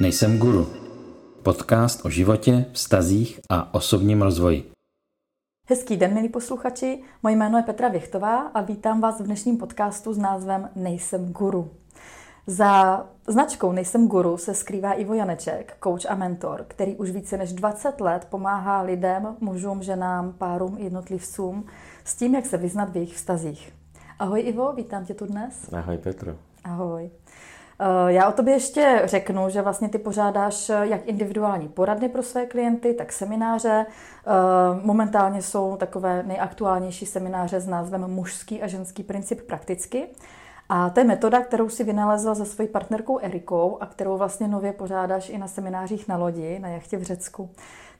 Nejsem guru. Podcast o životě, vztazích a osobním rozvoji. Hezký den, milí posluchači. Moje jméno je Petra Věchtová a vítám vás v dnešním podcastu s názvem Nejsem guru. Za značkou Nejsem guru se skrývá Ivo Janeček, coach a mentor, který už více než 20 let pomáhá lidem, mužům, ženám, párům, jednotlivcům s tím, jak se vyznat v jejich vztazích. Ahoj Ivo, vítám tě tu dnes. Ahoj Petro. Ahoj. Eh, já o tobě ještě řeknu, že vlastně ty pořádáš eh, jak individuální poradny pro své klienty, tak semináře. Eh, momentálně jsou takové nejaktuálnější semináře s názvem Mužský a ženský princip prakticky. A to je metoda, kterou si vynalezl se svojí partnerkou Erikou a kterou vlastně nově pořádáš i na seminářích na lodi, na jachtě v Řecku.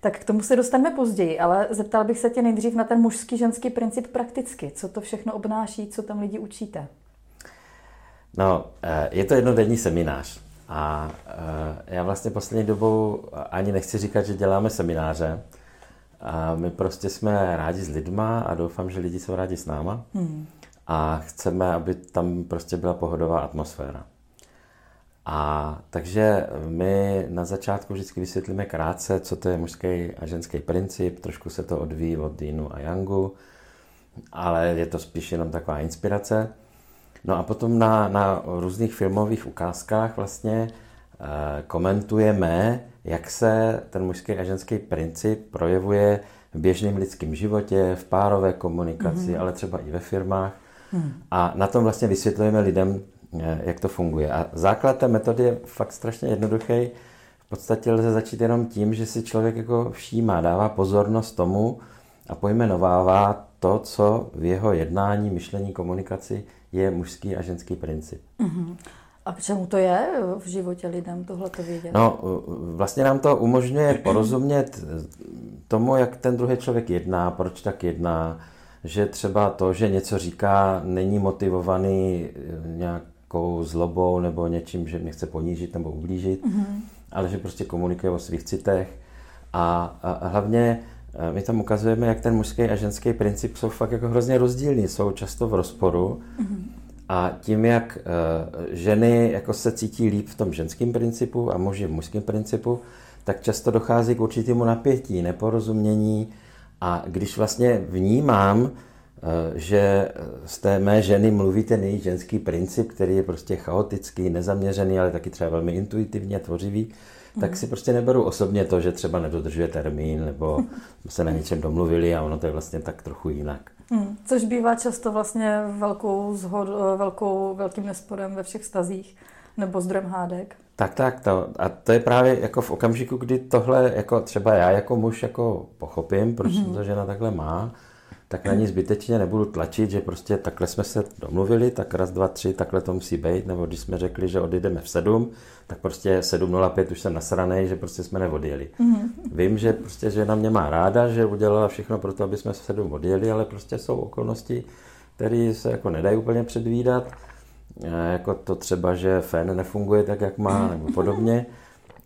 Tak k tomu se dostaneme později, ale zeptal bych se tě nejdřív na ten mužský ženský princip prakticky. Co to všechno obnáší, co tam lidi učíte? No, eh, je to jednodenní seminář. A eh, já vlastně poslední dobou ani nechci říkat, že děláme semináře. A my prostě jsme rádi s lidma a doufám, že lidi jsou rádi s náma. Hmm. A chceme, aby tam prostě byla pohodová atmosféra. A takže my na začátku vždycky vysvětlíme krátce, co to je mužský a ženský princip. Trošku se to odvíjí od Dinu a Yangu, ale je to spíš jenom taková inspirace. No a potom na, na různých filmových ukázkách vlastně e, komentujeme, jak se ten mužský a ženský princip projevuje v běžném lidském životě, v párové komunikaci, mm-hmm. ale třeba i ve firmách. A na tom vlastně vysvětlujeme lidem, eh, jak to funguje. A základ té metody je fakt strašně jednoduchý. V podstatě lze začít jenom tím, že si člověk jako všímá, dává pozornost tomu a pojmenovává to, co v jeho jednání, myšlení, komunikaci je mužský a ženský princip. Uh-huh. A čemu to je v životě lidem tohle to vědět? No, vlastně nám to umožňuje porozumět tomu, jak ten druhý člověk jedná, proč tak jedná, že třeba to, že něco říká, není motivovaný eh, nějakou zlobou nebo něčím, že mě chce ponížit nebo ublížit, uh-huh. ale že prostě komunikuje o svých citech. A, a hlavně Eh, my tam ukazujeme, jak ten mužský a ženský princip jsou fakt jako hrozně rozdílní, jsou často v rozporu. Mm-hmm. A tím, jak uh, ženy jako se cítí líp v tom ženském principu a muži v mužském principu, tak často dochází k určitému napětí, neporozumění. A když vlastně vnímám, uh, že z té mé ženy mluví ten její ženský princip, který je prostě chaotický, nezaměřený, ale taky třeba velmi intuitivně tvořivý, tak si prostě neberu osobně to, že třeba nedodržuje termín nebo se na něčem domluvili a ono to je vlastně tak trochu jinak. Hmm, což bývá často vlastně velkou, zhod, velkou, velkým nesporem ve všech stazích nebo zdrojem hádek. Tak, tak, to, a to je právě jako v okamžiku, kdy tohle, jako třeba já jako muž jako pochopím, proč mm-hmm. to žena takhle má, tak na ní zbytečně nebudu tlačit, že prostě takhle jsme se domluvili, tak raz, dva, tři, takhle to musí být, nebo když jsme řekli, že odejdeme v sedm, tak prostě 7.05 už jsem nasranej, že prostě jsme neodjeli. Mm-hmm. Vím, že prostě žena mě má ráda, že udělala všechno pro to, aby jsme v sedm odjeli, ale prostě jsou okolnosti, které se jako nedají úplně předvídat, jako to třeba, že fén nefunguje tak, jak má, nebo podobně.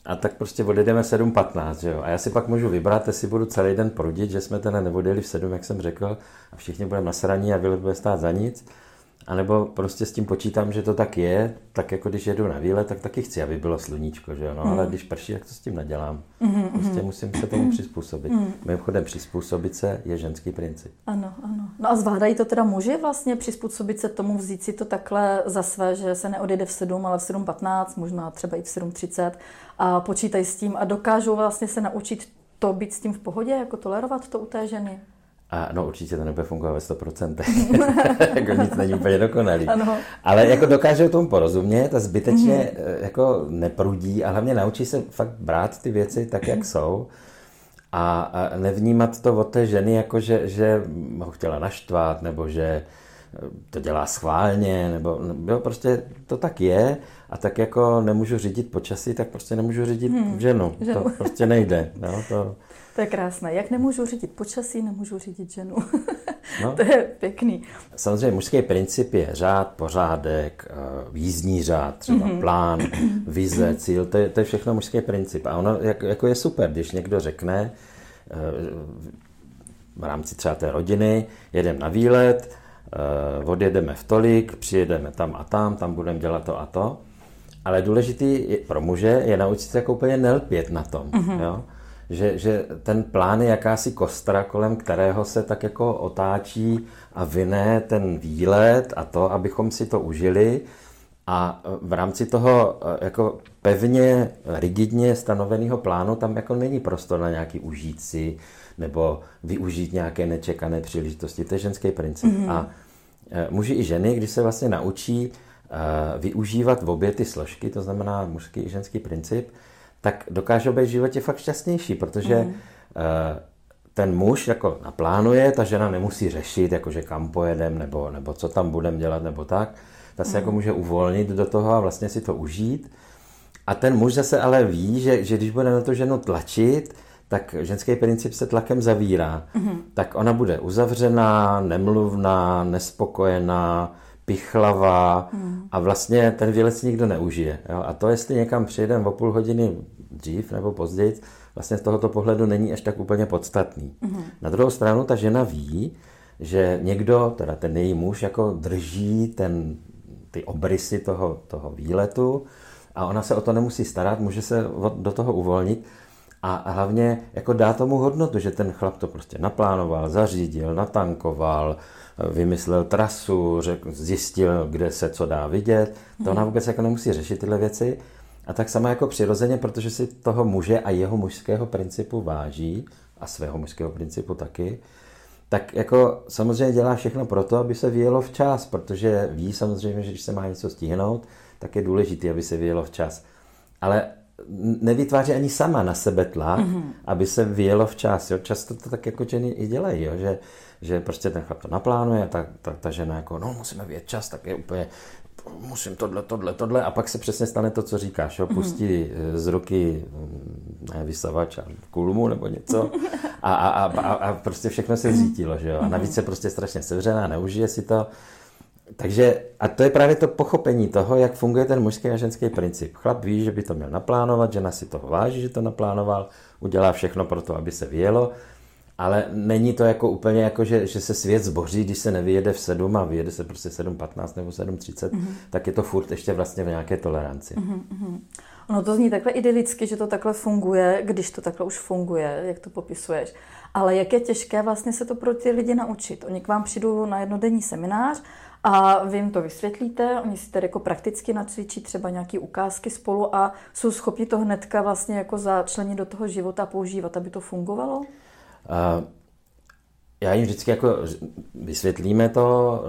A tak prostě odjedeme 7.15, že jo. A já si pak můžu vybrat, jestli budu celý den prudit, že jsme teda neodjeli v 7, jak jsem řekl, a všichni budeme nasraní a výlet bude stát za nic. A nebo prostě s tím počítám, že to tak je, tak jako když jedu na výlet, tak taky chci, aby bylo sluníčko, že jo. No, mm. ale když prší, tak to s tím nedělám. Mm, prostě musím se tomu přizpůsobit. Mm. Mimochodem, přizpůsobit se je ženský princip. Ano, ano. No a zvládají to teda muži vlastně přizpůsobit se tomu, vzít si to takhle za své, že se neodjede v 7, ale v 7.15, možná třeba i v 7.30 a počítají s tím a dokážou vlastně se naučit to být s tím v pohodě, jako tolerovat to u té ženy? A no určitě to nebude fungovat ve 100%, jako nic není úplně dokonalý. Ano. Ale jako dokáže tomu porozumět a zbytečně mm-hmm. jako neprudí a hlavně naučí se fakt brát ty věci tak, jak jsou a, a nevnímat to od té ženy jako, že, že ho chtěla naštvat nebo že to dělá schválně, nebo jo, prostě to tak je a tak jako nemůžu řídit počasí, tak prostě nemůžu řídit hmm, ženu. ženu. To prostě nejde. No, to... to je krásné. Jak nemůžu řídit počasí, nemůžu řídit ženu. no. to je pěkný. Samozřejmě mužský princip je řád, pořádek, eh, jízdní řád, třeba mm-hmm. plán, vize, cíl, to je, to je všechno mužský princip. A ono jak, jako je super, když někdo řekne eh, v rámci třeba té rodiny, jedem na výlet, odjedeme v tolik, přijedeme tam a tam, tam budeme dělat to a to. Ale důležitý pro muže je naučit se jako úplně nelpět na tom. Mm-hmm. Jo? Že, že ten plán je jakási kostra, kolem kterého se tak jako otáčí a vyne ten výlet a to, abychom si to užili. A v rámci toho jako pevně, rigidně stanoveného plánu tam jako není prostor na nějaký užít si nebo využít nějaké nečekané příležitosti. To je ženský princip. Mm-hmm. A e, muži i ženy, když se vlastně naučí e, využívat v obě ty složky, to znamená mužský i ženský princip, tak dokážou být v životě fakt šťastnější, protože mm. ten muž jako naplánuje, ta žena nemusí řešit, jakože kam pojedem, nebo, nebo co tam budeme dělat, nebo tak. Ta se mm. jako může uvolnit do toho a vlastně si to užít. A ten muž zase ale ví, že, že když bude na to ženu tlačit, tak ženský princip se tlakem zavírá. Mm-hmm. Tak ona bude uzavřená, nemluvná, nespokojená, pichlavá mm. a vlastně ten výlet si nikdo neužije. Jo? A to, jestli někam přijedeme o půl hodiny dřív nebo později, vlastně z tohoto pohledu není až tak úplně podstatný. Mm. Na druhou stranu ta žena ví, že někdo, teda ten její muž, jako drží ten, ty obrysy toho, toho výletu a ona se o to nemusí starat, může se do toho uvolnit a hlavně jako dá tomu hodnotu, že ten chlap to prostě naplánoval, zařídil, natankoval, vymyslel trasu, řek, zjistil, kde se co dá vidět. To ona vůbec jako nemusí řešit tyhle věci. A tak sama jako přirozeně, protože si toho muže a jeho mužského principu váží, a svého mužského principu taky, tak jako samozřejmě dělá všechno pro to, aby se vyjelo včas, protože ví samozřejmě, že když se má něco stihnout, tak je důležité, aby se vyjelo včas. Ale nevytváří ani sama na sebe tlak, mm-hmm. aby se vyjelo včas. Jo? Často to tak jako ženy i dělají, jo? Že, že prostě ten chlap to naplánuje a ta, ta, ta žena jako, no musíme vědět čas, tak je úplně, musím tohle, tohle, tohle a pak se přesně stane to, co říkáš, jo? Mhm. pustí mm-hmm. z ruky mm, ne, vysavač a kulmu nebo něco a, a, a, a, a prostě všechno se zřítilo, že jo? A navíc se prostě strašně sevřená, neužije si to takže, a to je právě to pochopení toho, jak funguje ten mužský a ženský princip. Chlap ví, že by to měl naplánovat, žena si toho váží, že to naplánoval, udělá všechno pro to, aby se vyjelo, ale není to jako úplně jako, že, že se svět zboří, když se nevyjede v 7 a vyjede se prostě 7.15 nebo 7.30, mm-hmm. tak je to furt ještě vlastně v nějaké toleranci. Mm-hmm. Ono to zní takhle idylicky, že to takhle funguje, když to takhle už funguje, jak to popisuješ. Ale jak je těžké vlastně se to pro ty lidi naučit. Oni k vám přijdou na jednodenní seminář a vy jim to vysvětlíte, oni si tedy jako prakticky nacvičí třeba nějaké ukázky spolu a jsou schopni to hnedka vlastně jako začlenit do toho života a používat, aby to fungovalo? Uh, já jim vždycky jako vysvětlíme to,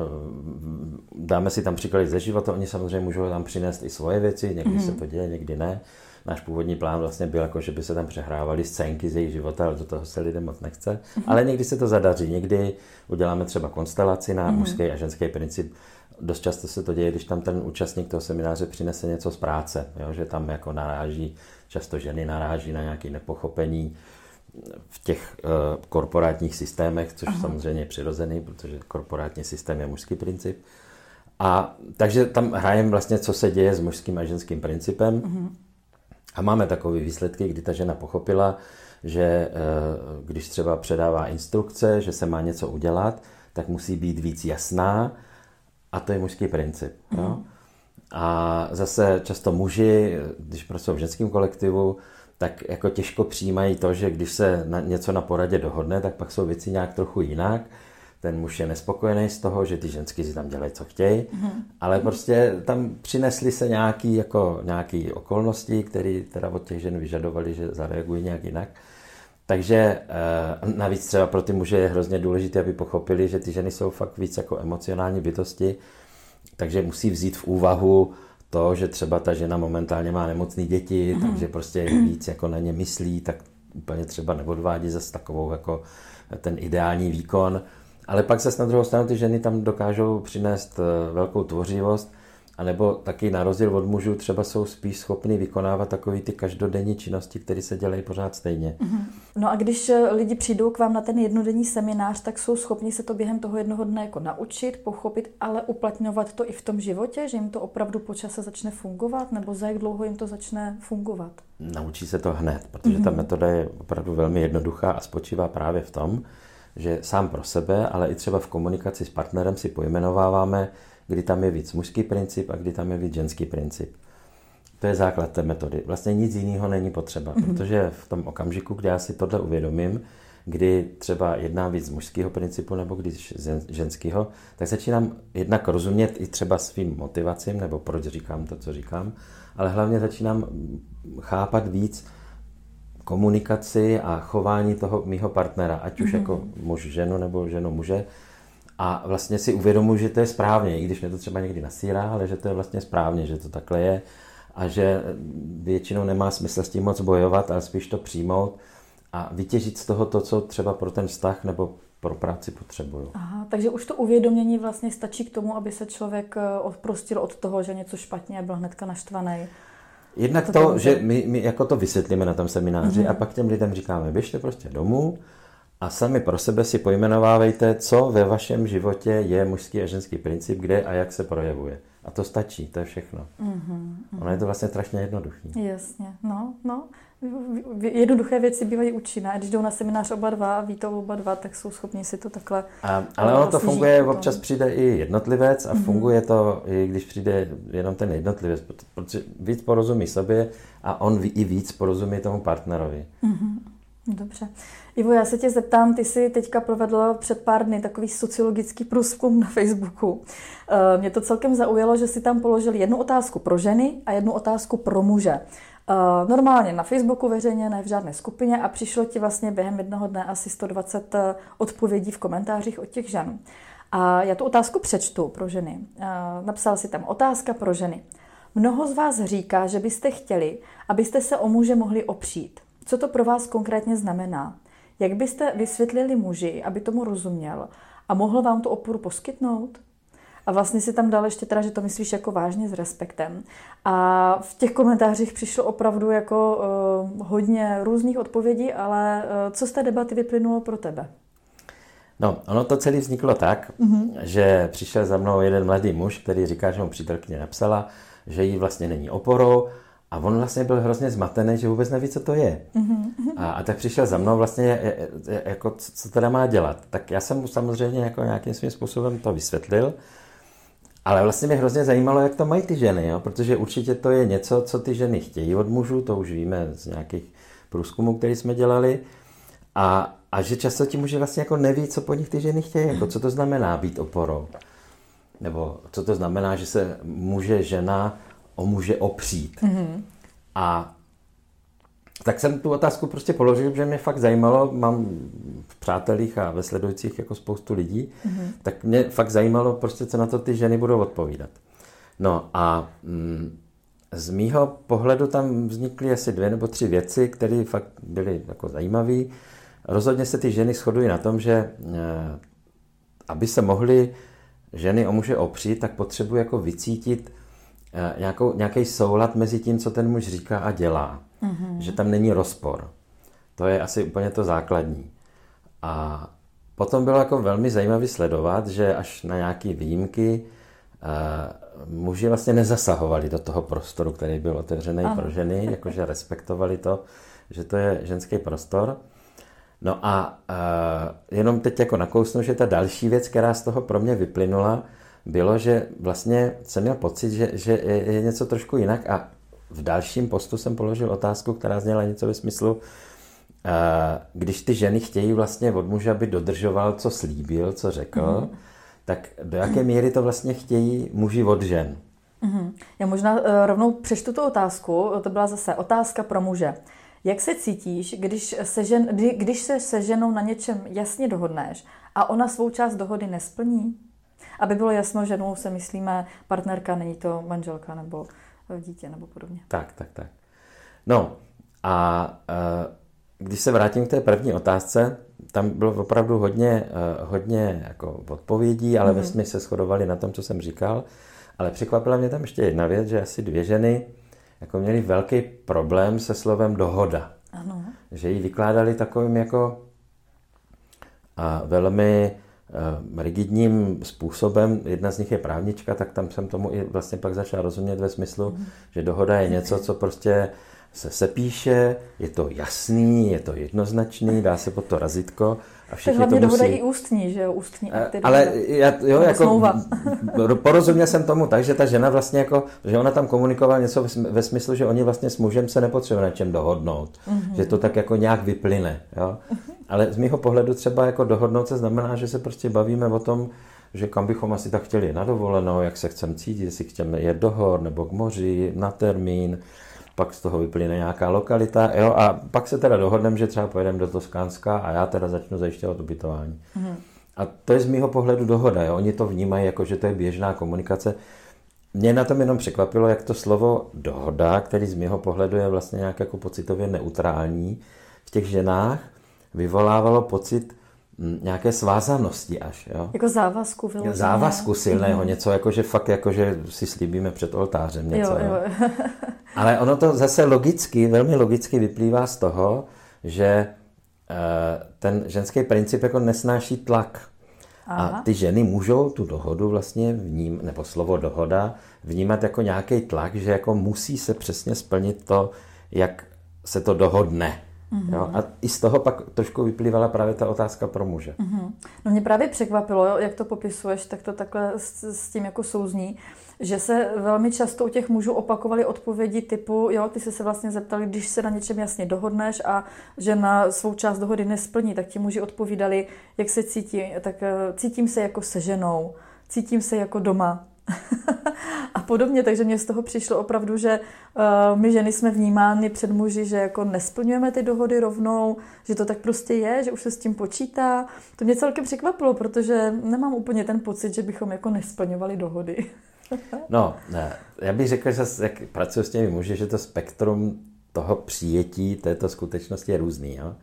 dáme si tam příklady ze života, oni samozřejmě můžou tam přinést i svoje věci, někdy mm-hmm. se to děje, někdy ne. Náš původní plán vlastně byl jako, že by se tam přehrávali scénky z jejich života, ale do toho se lidem moc nechce. Mm-hmm. Ale někdy se to zadaří, někdy uděláme třeba konstelaci na mm-hmm. mužský a ženský princip. Dost často se to děje, když tam ten účastník toho semináře přinese něco z práce, jo? že tam jako naráží, často ženy naráží na nějaké nepochopení v těch uh, korporátních systémech, což Aha. samozřejmě je přirozený, protože korporátní systém je mužský princip. A takže tam hrajeme vlastně, co se děje s mužským a ženským principem. Uh-huh. A máme takové výsledky, kdy ta žena pochopila, že eh, když třeba předává instrukce, že se má něco udělat, tak musí být víc jasná a to je mužský princip. Mm. Jo? A zase často muži, když pracují v ženském kolektivu, tak jako těžko přijímají to, že když se na něco na poradě dohodne, tak pak jsou věci nějak trochu jinak ten muž je nespokojený z toho, že ty ženský si tam dělají, co chtějí, mm-hmm. ale prostě tam přinesly se nějaký, jako, nějaký okolnosti, které teda od těch žen vyžadovali, že zareagují nějak jinak. Takže eh, navíc třeba pro ty muže je hrozně důležité, aby pochopili, že ty ženy jsou fakt víc jako emocionální bytosti, takže musí vzít v úvahu to, že třeba ta žena momentálně má nemocné děti, mm-hmm. takže prostě víc jako na ně myslí, tak úplně třeba neodvádí zase takovou jako ten ideální výkon. Ale pak se na druhou stranu ty ženy tam dokážou přinést eh, velkou tvořivost, anebo taky na rozdíl od mužů třeba jsou spíš schopni vykonávat takové ty každodenní činnosti, které se dělají pořád stejně. Mm-hmm. No a když eh, lidi přijdou k vám na ten jednodenní seminář, tak jsou schopni se to během toho jednoho dne jako naučit, pochopit, ale uplatňovat to i v tom životě, že jim to opravdu po čase začne fungovat, nebo za jak dlouho jim to začne fungovat? Naučí se to hned, protože mm-hmm. ta metoda je opravdu velmi jednoduchá a spočívá právě v tom, že sám pro sebe, ale i třeba v komunikaci s partnerem si pojmenováváme, kdy tam je víc mužský princip a kdy tam je víc ženský princip. To je základ té metody. Vlastně nic jiného není potřeba, mm-hmm. protože v tom okamžiku, kdy já si tohle uvědomím, kdy třeba jedná víc z mužského principu nebo když ženského, tak začínám jednak rozumět i třeba svým motivacím, nebo proč říkám to, co říkám, ale hlavně začínám chápat víc komunikaci a chování toho mýho partnera, ať už mm-hmm. jako muž ženu nebo ženu muže. A vlastně si uvědomuji, že to je správně, i když mě to třeba někdy nasírá, ale že to je vlastně správně, že to takhle je a že většinou nemá smysl s tím moc bojovat, ale spíš to přijmout a vytěžit z toho to, co třeba pro ten vztah nebo pro práci potřebuju. Aha, takže už to uvědomění vlastně stačí k tomu, aby se člověk eh, odprostil od toho, že něco špatně byl hnedka naštvaný. Jednak to, to že my, my jako to vysvětlíme na tom semináři mm-hmm. a pak těm lidem říkáme, běžte prostě domů a sami pro sebe si pojmenovávejte, co ve vašem životě je mužský a ženský princip, kde a jak se projevuje. A to stačí, to je všechno. Mm-hmm. Ono je to vlastně strašně jednoduché. Jasně, no, no. Jednoduché věci bývají účinné. Když jdou na seminář oba dva a ví to oba dva, tak jsou schopni si to takhle. A, ale ono to funguje, občas přijde i jednotlivec a mm-hmm. funguje to, i když přijde jenom ten jednotlivec, protože víc porozumí sobě a on i víc porozumí tomu partnerovi. Mm-hmm. Dobře. Ivo, já se tě zeptám, ty jsi teďka provedl před pár dny takový sociologický průzkum na Facebooku. Eh, mě to celkem zaujalo, že si tam položil jednu otázku pro ženy a jednu otázku pro muže. Eh, normálně na Facebooku veřejně, ne v žádné skupině a přišlo ti vlastně během jednoho dne asi 120 eh, odpovědí v komentářích od těch žen. A já tu otázku přečtu pro ženy. Napsal si tam otázka pro ženy. Mnoho z vás říká, že byste chtěli, abyste se o muže mohli opřít. Co to pro vás konkrétně znamená? Jak byste vysvětlili muži, aby tomu rozuměl a mohl vám tu oporu poskytnout? A vlastně si tam dal ještě teda, že to myslíš jako vážně s respektem. A v těch komentářích přišlo opravdu jako uh, hodně různých odpovědí, ale uh, co z té debaty vyplynulo pro tebe? No, ono to celé vzniklo tak, mm-hmm. že přišel za mnou jeden mladý muž, který říká, že mu přítelkyně napsala, že jí vlastně není oporou a on vlastně byl hrozně zmatený, že vůbec neví, co to je. Mm-hmm. A, a tak přišel za mnou vlastně, jako, co teda má dělat. Tak já jsem mu samozřejmě jako nějakým svým způsobem to vysvětlil, ale vlastně mě hrozně zajímalo, jak to mají ty ženy, jo? protože určitě to je něco, co ty ženy chtějí od mužů, to už víme z nějakých průzkumů, které jsme dělali. A, a že často ti muži vlastně jako neví, co po nich ty ženy chtějí, jako co to znamená být oporou. Nebo co to znamená, že se muže, žena o muže opřít. Mm-hmm. A tak jsem tu otázku prostě položil, že mě fakt zajímalo, mám v přátelích a ve sledujících jako spoustu lidí, mm-hmm. tak mě fakt zajímalo prostě, co na to ty ženy budou odpovídat. No a mm, z mýho pohledu tam vznikly asi dvě nebo tři věci, které fakt byly jako zajímavé. Rozhodně se ty ženy shodují na tom, že e, aby se mohly ženy o muže opřít, tak potřebují jako vycítit Eh, nějakou, nějaký soulad mezi tím, co ten muž říká a dělá. Mm-hmm. Že tam není rozpor. To je asi úplně to základní. A potom bylo jako velmi zajímavé sledovat, že až na nějaké výjimky uh, muži vlastně nezasahovali do toho prostoru, který byl otevřený ano. pro ženy, jakože respektovali to, že to je ženský prostor. No a uh, jenom teď jako nakousnu, že ta další věc, která z toho pro mě vyplynula, bylo, že vlastně jsem měl pocit, že, že je něco trošku jinak a v dalším postu jsem položil otázku, která zněla něco ve smyslu, eh, když ty ženy chtějí vlastně od muže, aby dodržoval, co slíbil, co řekl, mm-hmm. tak do jaké míry to vlastně chtějí muži od žen? Mm-hmm. Já možná uh, rovnou přečtu tu otázku. To byla zase otázka pro muže. Jak se cítíš, když se, žen, kdy, když se se ženou na něčem jasně dohodneš a ona svou část dohody nesplní? Aby bylo jasno, že ženou se myslíme partnerka, není to manželka nebo dítě nebo podobně. Tak, tak, tak. No a uh, když se vrátím k té první otázce, tam bylo opravdu hodně, uh, hodně jako odpovědí, ale mm-hmm. ve se shodovali na tom, co jsem říkal. Ale překvapila mě tam ještě jedna věc, že asi dvě ženy jako měly velký problém se slovem dohoda. Ano. Že ji vykládali takovým jako uh, velmi rigidním způsobem, jedna z nich je právnička, tak tam jsem tomu i vlastně pak začal rozumět ve smyslu, mm. že dohoda je něco, co prostě se sepíše, je to jasný, je to jednoznačný, dá se pod to razitko A všichni tak hlavně to musí... dohoda i ústní, že jo, ústní akty. Ale já, jo, jako, smlouva. porozuměl jsem tomu tak, že ta žena vlastně jako, že ona tam komunikovala něco ve smyslu, že oni vlastně s mužem se nepotřebují na čem dohodnout. Mm-hmm. Že to tak jako nějak vyplyne, jo. Mm-hmm. Ale z mého pohledu třeba jako dohodnout se znamená, že se prostě bavíme o tom, že kam bychom asi tak chtěli na dovolenou, jak se chceme cítit, jestli chceme jet do hor nebo k moři, na termín, pak z toho vyplyne nějaká lokalita, jo, a pak se teda dohodneme, že třeba pojedeme do Toskánska a já teda začnu zajišťovat ubytování. Mm. A to je z mého pohledu dohoda, jo. oni to vnímají jako, že to je běžná komunikace. Mě na tom jenom překvapilo, jak to slovo dohoda, který z mého pohledu je vlastně nějak jako pocitově neutrální, v těch ženách vyvolávalo pocit hm, nějaké svázanosti až. Jo? Jako závazku vyložené. Závazku silného, mm. něco jako, že fakt jako, že si slíbíme před oltářem něco. Jo, jo. Ale ono to zase logicky, velmi logicky vyplývá z toho, že eh, ten ženský princip jako nesnáší tlak. Aha. A ty ženy můžou tu dohodu vlastně vním, nebo slovo dohoda vnímat jako nějaký tlak, že jako musí se přesně splnit to, jak se to dohodne. Mm-hmm. Jo? A i z toho pak trošku vyplývala právě ta otázka pro muže. Mm-hmm. No mě právě překvapilo, jak to popisuješ, tak to takhle s, s tím jako souzní, že se velmi často u těch mužů opakovaly odpovědi typu, jo, ty jsi se vlastně zeptali, když se na něčem jasně dohodneš a že na svou část dohody nesplní, tak ti muži odpovídali, jak se cítí, tak eh, cítím se jako se ženou, cítím se jako doma, a podobně, takže mě z toho přišlo opravdu, že uh, my ženy jsme vnímány před muži, že jako nesplňujeme ty dohody rovnou, že to tak prostě je, že už se s tím počítá. To mě celkem překvapilo, protože nemám úplně ten pocit, že bychom jako nesplňovali dohody. no, ne. já bych řekl, že jak pracuji s těmi muži, že to spektrum toho přijetí této skutečnosti je různý. Jo?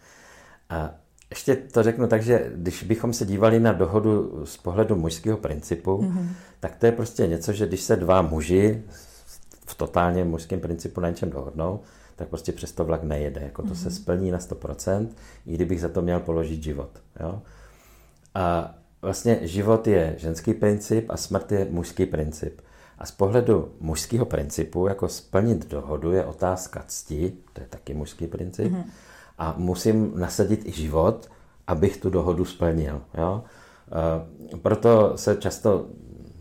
A ještě to řeknu tak, že když bychom se dívali na dohodu z pohledu mužského principu, mm-hmm. tak to je prostě něco, že když se dva muži v totálně mužském principu na něčem dohodnou, tak prostě přes to vlak nejede. Jako to mm-hmm. se mhm. splní na 100%, i kdybych za to měl položit život. Jo? A vlastně život je ženský princip a smrt je mužský princip. A z pohledu mužského principu, jako splnit dohodu, je otázka cti, to je taky mužský princip, mm-hmm a musím nasadit i život, abych tu dohodu splnil. Jo? E, proto se často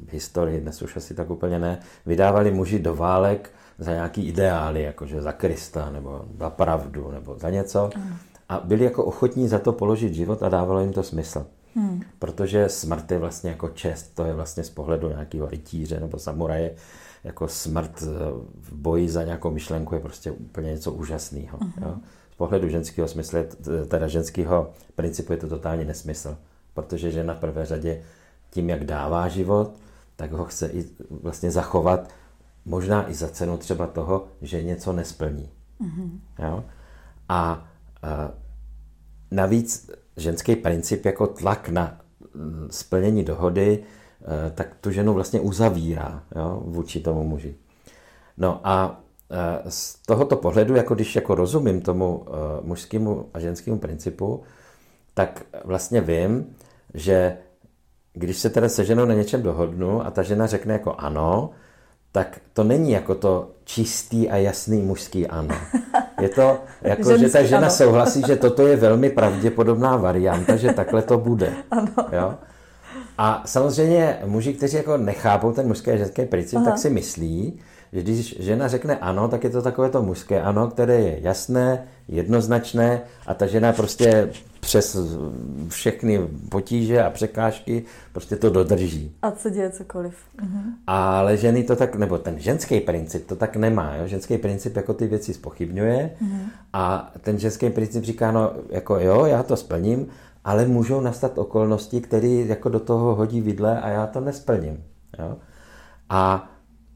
v historii, dnes už asi tak úplně ne, vydávali muži do válek za nějaký ideály, jakože za Krista, nebo za pravdu, nebo za něco. A byli jako ochotní za to položit život a dávalo jim to smysl. Hmm. Protože smrt je vlastně jako čest, to je vlastně z pohledu nějakého rytíře nebo samuraje, jako smrt v boji za nějakou myšlenku je prostě úplně něco úžasného. Uh-huh. Jo? Z pohledu ženského smyslu, teda ženského principu je to totálně nesmysl, protože žena v prvé řadě tím, jak dává život, tak ho chce i vlastně zachovat, možná i za cenu třeba toho, že něco nesplní. Mm-hmm. Jo? A, a navíc ženský princip jako tlak na mm, splnění dohody, e, tak tu ženu vlastně uzavírá jo, vůči tomu muži. No a z tohoto pohledu, jako když jako rozumím tomu eh, mužskému a ženskému principu, tak vlastně vím, že když se teda se ženou na něčem dohodnu a ta žena řekne jako ano, tak to není jako to čistý a jasný mužský ano. Je to jako, že ta žena ano. souhlasí, že toto je velmi pravděpodobná varianta, že takhle to bude. Ano. Jo? A samozřejmě muži, kteří jako nechápou ten mužský a ženský princip, Aha. tak si myslí, když žena řekne ano, tak je to takové to mužské ano, které je jasné, jednoznačné a ta žena prostě přes všechny potíže a překážky prostě to dodrží. A co děje cokoliv. Mhm. Ale ženy to tak, nebo ten ženský princip to tak nemá. Jo? Ženský princip jako ty věci spochybňuje mhm. a ten ženský princip říká, no jako jo, já to splním, ale můžou nastat okolnosti, které jako do toho hodí vidle a já to nesplním. Jo? A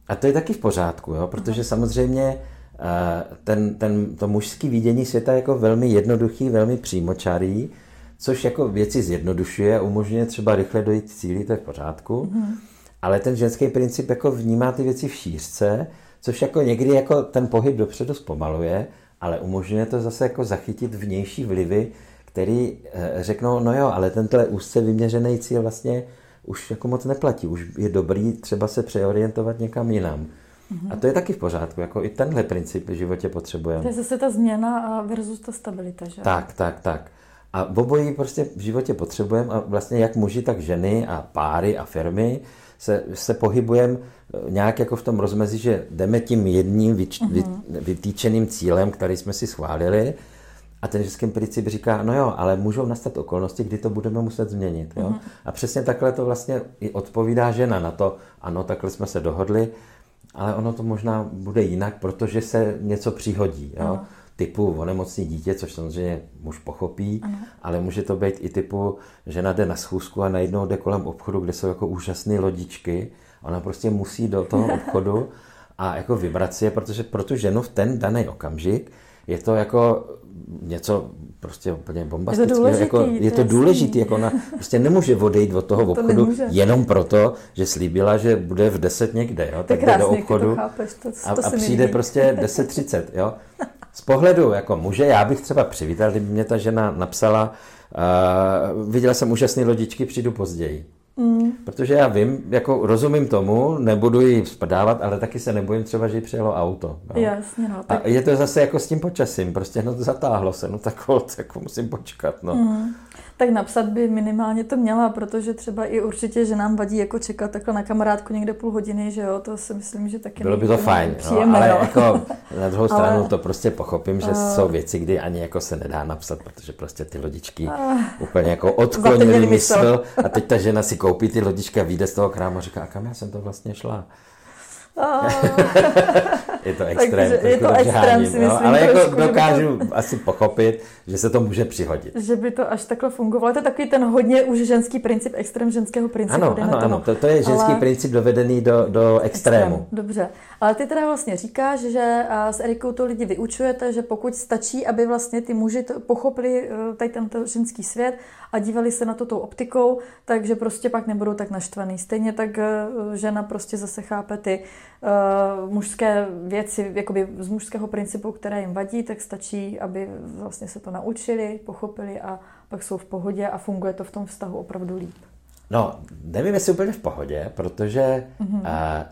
a to je taky v pořádku, jo? protože samozřejmě eh, ten, ten, to mužský vidění světa je jako velmi jednoduchý, velmi přímočarý, což jako věci zjednodušuje, umožňuje třeba rychle dojít cíli, to je v pořádku. Mm-hmm. Ale ten ženský princip jako vnímá ty věci v šířce, což jako někdy jako ten pohyb dopředu zpomaluje, ale umožňuje to zase jako zachytit vnější vlivy, který eh, řeknou, no jo, ale tento úzce vyměřený cíl vlastně už jako moc neplatí. Už je dobrý třeba se přeorientovat někam jinam. Mm-hmm. A to je taky v pořádku, jako i tenhle princip v životě potřebujeme. To je zase ta změna versus ta stabilita, že? Tak, tak, tak. A obojí prostě v životě potřebujeme a vlastně jak muži, tak ženy a páry a firmy se, se pohybujeme eh, nějak jako v tom rozmezí, že jdeme tím jedním vyč, mm-hmm. vy, vytýčeným cílem, který jsme si schválili a ten ženský princip říká, no jo, ale můžou nastat okolnosti, kdy to budeme muset změnit. Jo? Mm-hmm. A přesně takhle to vlastně i odpovídá žena na to, ano, takhle jsme se dohodli, ale ono to možná bude jinak, protože se něco přihodí. Jo? Mm-hmm typu onemocní dítě, což samozřejmě muž pochopí, ano. ale může to být i typu, žena jde na schůzku a najednou jde kolem obchodu, kde jsou jako úžasné lodičky. Ona prostě musí do toho obchodu a jako vybrat si je, protože pro tu ženu v ten daný okamžik je to jako něco prostě úplně bombastického. Je to jako, je to důležité, jako ona prostě nemůže odejít od toho obchodu to jenom proto, že slíbila, že bude v 10 někde, jo, tak jde do obchodu to chápeš, to, to a, a přijde líbí. prostě 10.30, jo. Z pohledu jako muže, já bych třeba přivítal, kdyby mě ta žena napsala, uh, viděla jsem úžasné lodičky, přijdu později. Mm. Protože já vím, jako rozumím tomu, nebudu ji spadávat, ale taky se nebojím třeba, že jí přijelo auto. No. Jasně, no. Tak... A je to zase jako s tím počasím, prostě no, zatáhlo se, no tak jako musím počkat, no. Mm tak napsat by minimálně to měla, protože třeba i určitě, že nám vadí jako čekat takhle na kamarádku někde půl hodiny, že jo, to si myslím, že taky Bylo by to fajn, no, ale no. jako na druhou stranu ale... to prostě pochopím, že uh... jsou věci, kdy ani jako se nedá napsat, protože prostě ty lodičky uh... úplně jako odklonily mysl a teď ta žena si koupí ty lodičky a vyjde z toho krámu a říká, a kam já jsem to vlastně šla? je to extrém, Takže je to extrém, si myslím, no, ale jako dokážu to... asi pochopit, že se to může přihodit. Že by to až takhle fungovalo. To je takový ten hodně už ženský princip, extrém ženského principu. Ano, ano, ano, to, to je ženský ale... princip dovedený do, do extrému. Extrém, dobře. Ale ty teda vlastně říkáš, že s Erikou to lidi vyučujete, že pokud stačí, aby vlastně ty muži to pochopili eh, tady tento ženský svět a dívali se na to tou optikou, takže prostě pak nebudou tak naštvaný. Stejně tak eh, žena prostě zase chápe ty uh, mužské věci, jakoby z mužského principu, které jim vadí, tak stačí, aby vlastně se to naučili, pochopili a pak jsou v pohodě a funguje to v tom vztahu opravdu líp. No, nevím, jestli úplně v pohodě, protože mm-hmm. uh,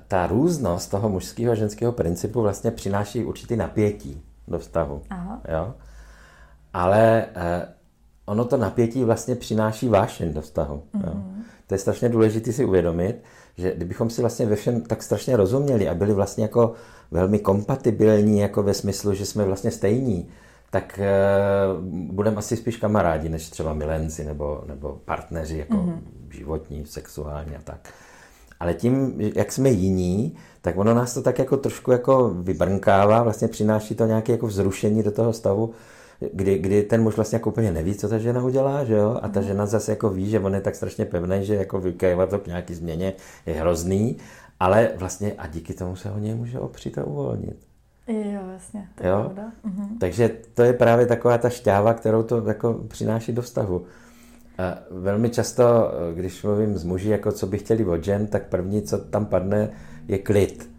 ta různost toho mužského a ženského principu vlastně přináší určitý napětí do vztahu. Aha. Jo? Ale ono to napětí vlastně přináší vášeň do vztahu. Mm-hmm. Jo? Mhm. To je strašně důležité si uvědomit, že kdybychom si vlastně ve všem tak strašně rozuměli a byli vlastně jako velmi kompatibilní, jako ve smyslu, že jsme vlastně stejní, tak uh, budeme asi spíš kamarádi, než třeba milenci nebo, nebo partneři, jako mm-hmm. životní, sexuální a tak. Ale tím, jak jsme jiní, tak ono nás to tak jako trošku jako vybrnkává, vlastně přináší to nějaké jako vzrušení do toho stavu, kdy, kdy ten muž vlastně jako úplně neví, co ta žena udělá, že jo? A ta mhm. žena zase jako ví, že on je tak strašně pevný, že jako vykajovat to k nějaký změně je hrozný, ale vlastně a díky tomu se ho něj může opřít a uvolnit. Jo, jasně, to je jo? pravda. Mhm. Takže to je právě taková ta šťáva, kterou to jako přináší do vztahu. A velmi často, když mluvím s muži, jako co by chtěli od žen, tak první, co tam padne, je klid.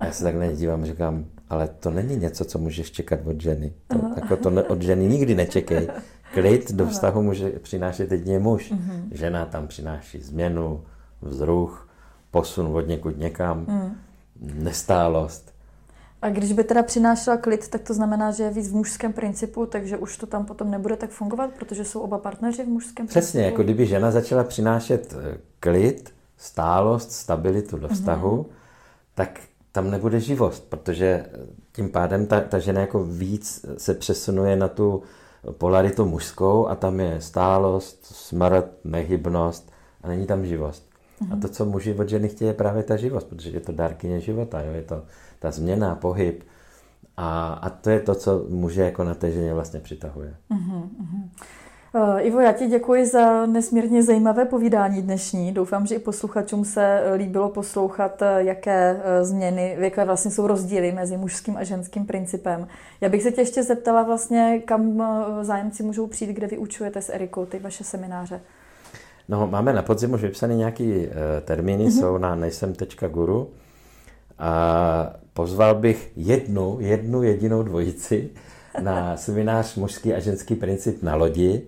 A já se tak na ně dívám, říkám, ale to není něco, co můžeš čekat od ženy. To, jako to ne, od ženy nikdy nečekej. Klid do vztahu může přinášet jedině muž. Uh-huh. Žena tam přináší změnu, vzruch, posun od někud někam, uh-huh. nestálost. A když by teda přinášela klid, tak to znamená, že je víc v mužském principu, takže už to tam potom nebude tak fungovat, protože jsou oba partneři v mužském Přesně, principu. Přesně, jako kdyby žena začala přinášet eh, klid, stálost, stabilitu do vztahu, uh-huh. tak tam nebude živost, protože tím pádem ta, ta žena jako víc se přesunuje na tu polaritu mužskou a tam je stálost, smrt, nehybnost a není tam živost. Mm-hmm. A to, co muži od ženy chtějí, je právě ta živost, protože je to dárkyně života, jo? je to ta změna, pohyb. A, a to je to, co muže jako na té ženě vlastně přitahuje. Mm-hmm. Uh, Ivo, já ti děkuji za nesmírně zajímavé povídání dnešní. Doufám, že i posluchačům se líbilo poslouchat, eh, jaké eh, změny, jaké vlastně jsou rozdíly mezi mužským a ženským principem. Já bych se tě ještě zeptala vlastně, kam zájemci můžou přijít, kde vyučujete s Erikou ty vaše semináře. No, máme na podzim už vypsané nějaké termíny, mm-hmm. jsou na nejsem.guru. A pozval bych jednu, jednu jedinou dvojici na seminář mužský a ženský princip na lodi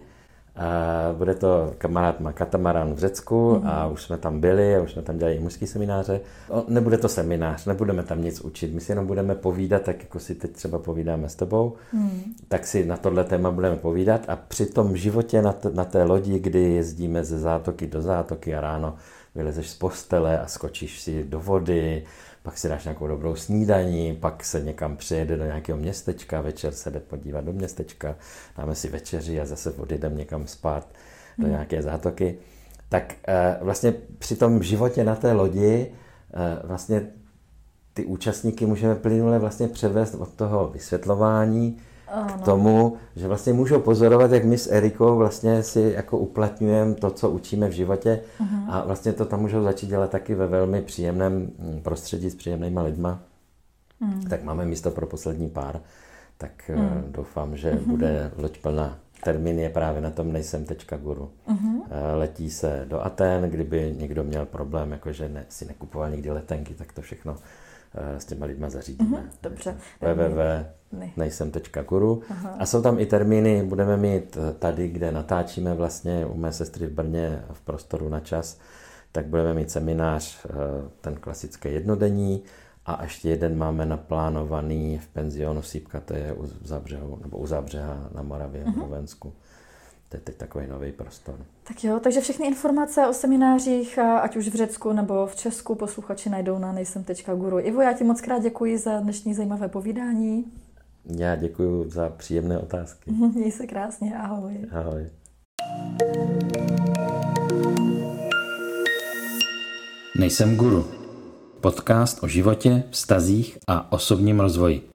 bude to kamarád má katamaran v Řecku mm-hmm. a už jsme tam byli a už jsme tam dělali i mužský semináře. O, nebude to seminář, nebudeme tam nic učit, my si jenom budeme povídat, tak jako si teď třeba povídáme s tebou, mm. tak si na tohle téma budeme povídat a při tom životě na, t- na té lodi, kdy jezdíme ze zátoky do zátoky a ráno vylezeš z postele a skočíš si do vody, pak si dáš nějakou dobrou snídaní, pak se někam přijede do nějakého městečka, večer se jde podívat do městečka, dáme si večeři a zase odjedeme někam spát do hmm. nějaké zátoky. Tak eh, vlastně při tom životě na té lodi eh, vlastně ty účastníky můžeme plynule vlastně převést od toho vysvětlování k tomu, že vlastně můžou pozorovat, jak my s Erikou vlastně si jako uplatňujeme to, co učíme v životě uh-huh. a vlastně to tam můžou začít dělat taky ve velmi příjemném mm, prostředí s příjemnýma lidma. Uh-huh. Tak máme místo pro poslední pár, tak uh-huh. doufám, že uh-huh. bude loď plná. Termín je právě na tom nejsem.guru. Uh-huh. Letí se do Aten, kdyby někdo měl problém, jakože ne, si nekupoval nikdy letenky, tak to všechno Eh, s těma lidma zařídíme. Mm-hmm, dobře. www.nejsem.guru A jsou tam i termíny, budeme mít eh, tady, kde natáčíme vlastně u mé sestry v Brně v prostoru na čas, tak budeme mít seminář, eh, ten klasický jednodenní, a ještě jeden máme naplánovaný v penzionu Sípka, to je u Zabřehu, nebo u Zabřeha na Moravě, mm-hmm. v Rovensku to je teď takový nový prostor. Tak jo, takže všechny informace o seminářích, ať už v Řecku nebo v Česku, posluchači najdou na nejsem.guru. Ivo, já ti moc krát děkuji za dnešní zajímavé povídání. Já děkuji za příjemné otázky. Měj se krásně, ahoj. Ahoj. Nejsem guru. Podcast o životě, vztazích a osobním rozvoji.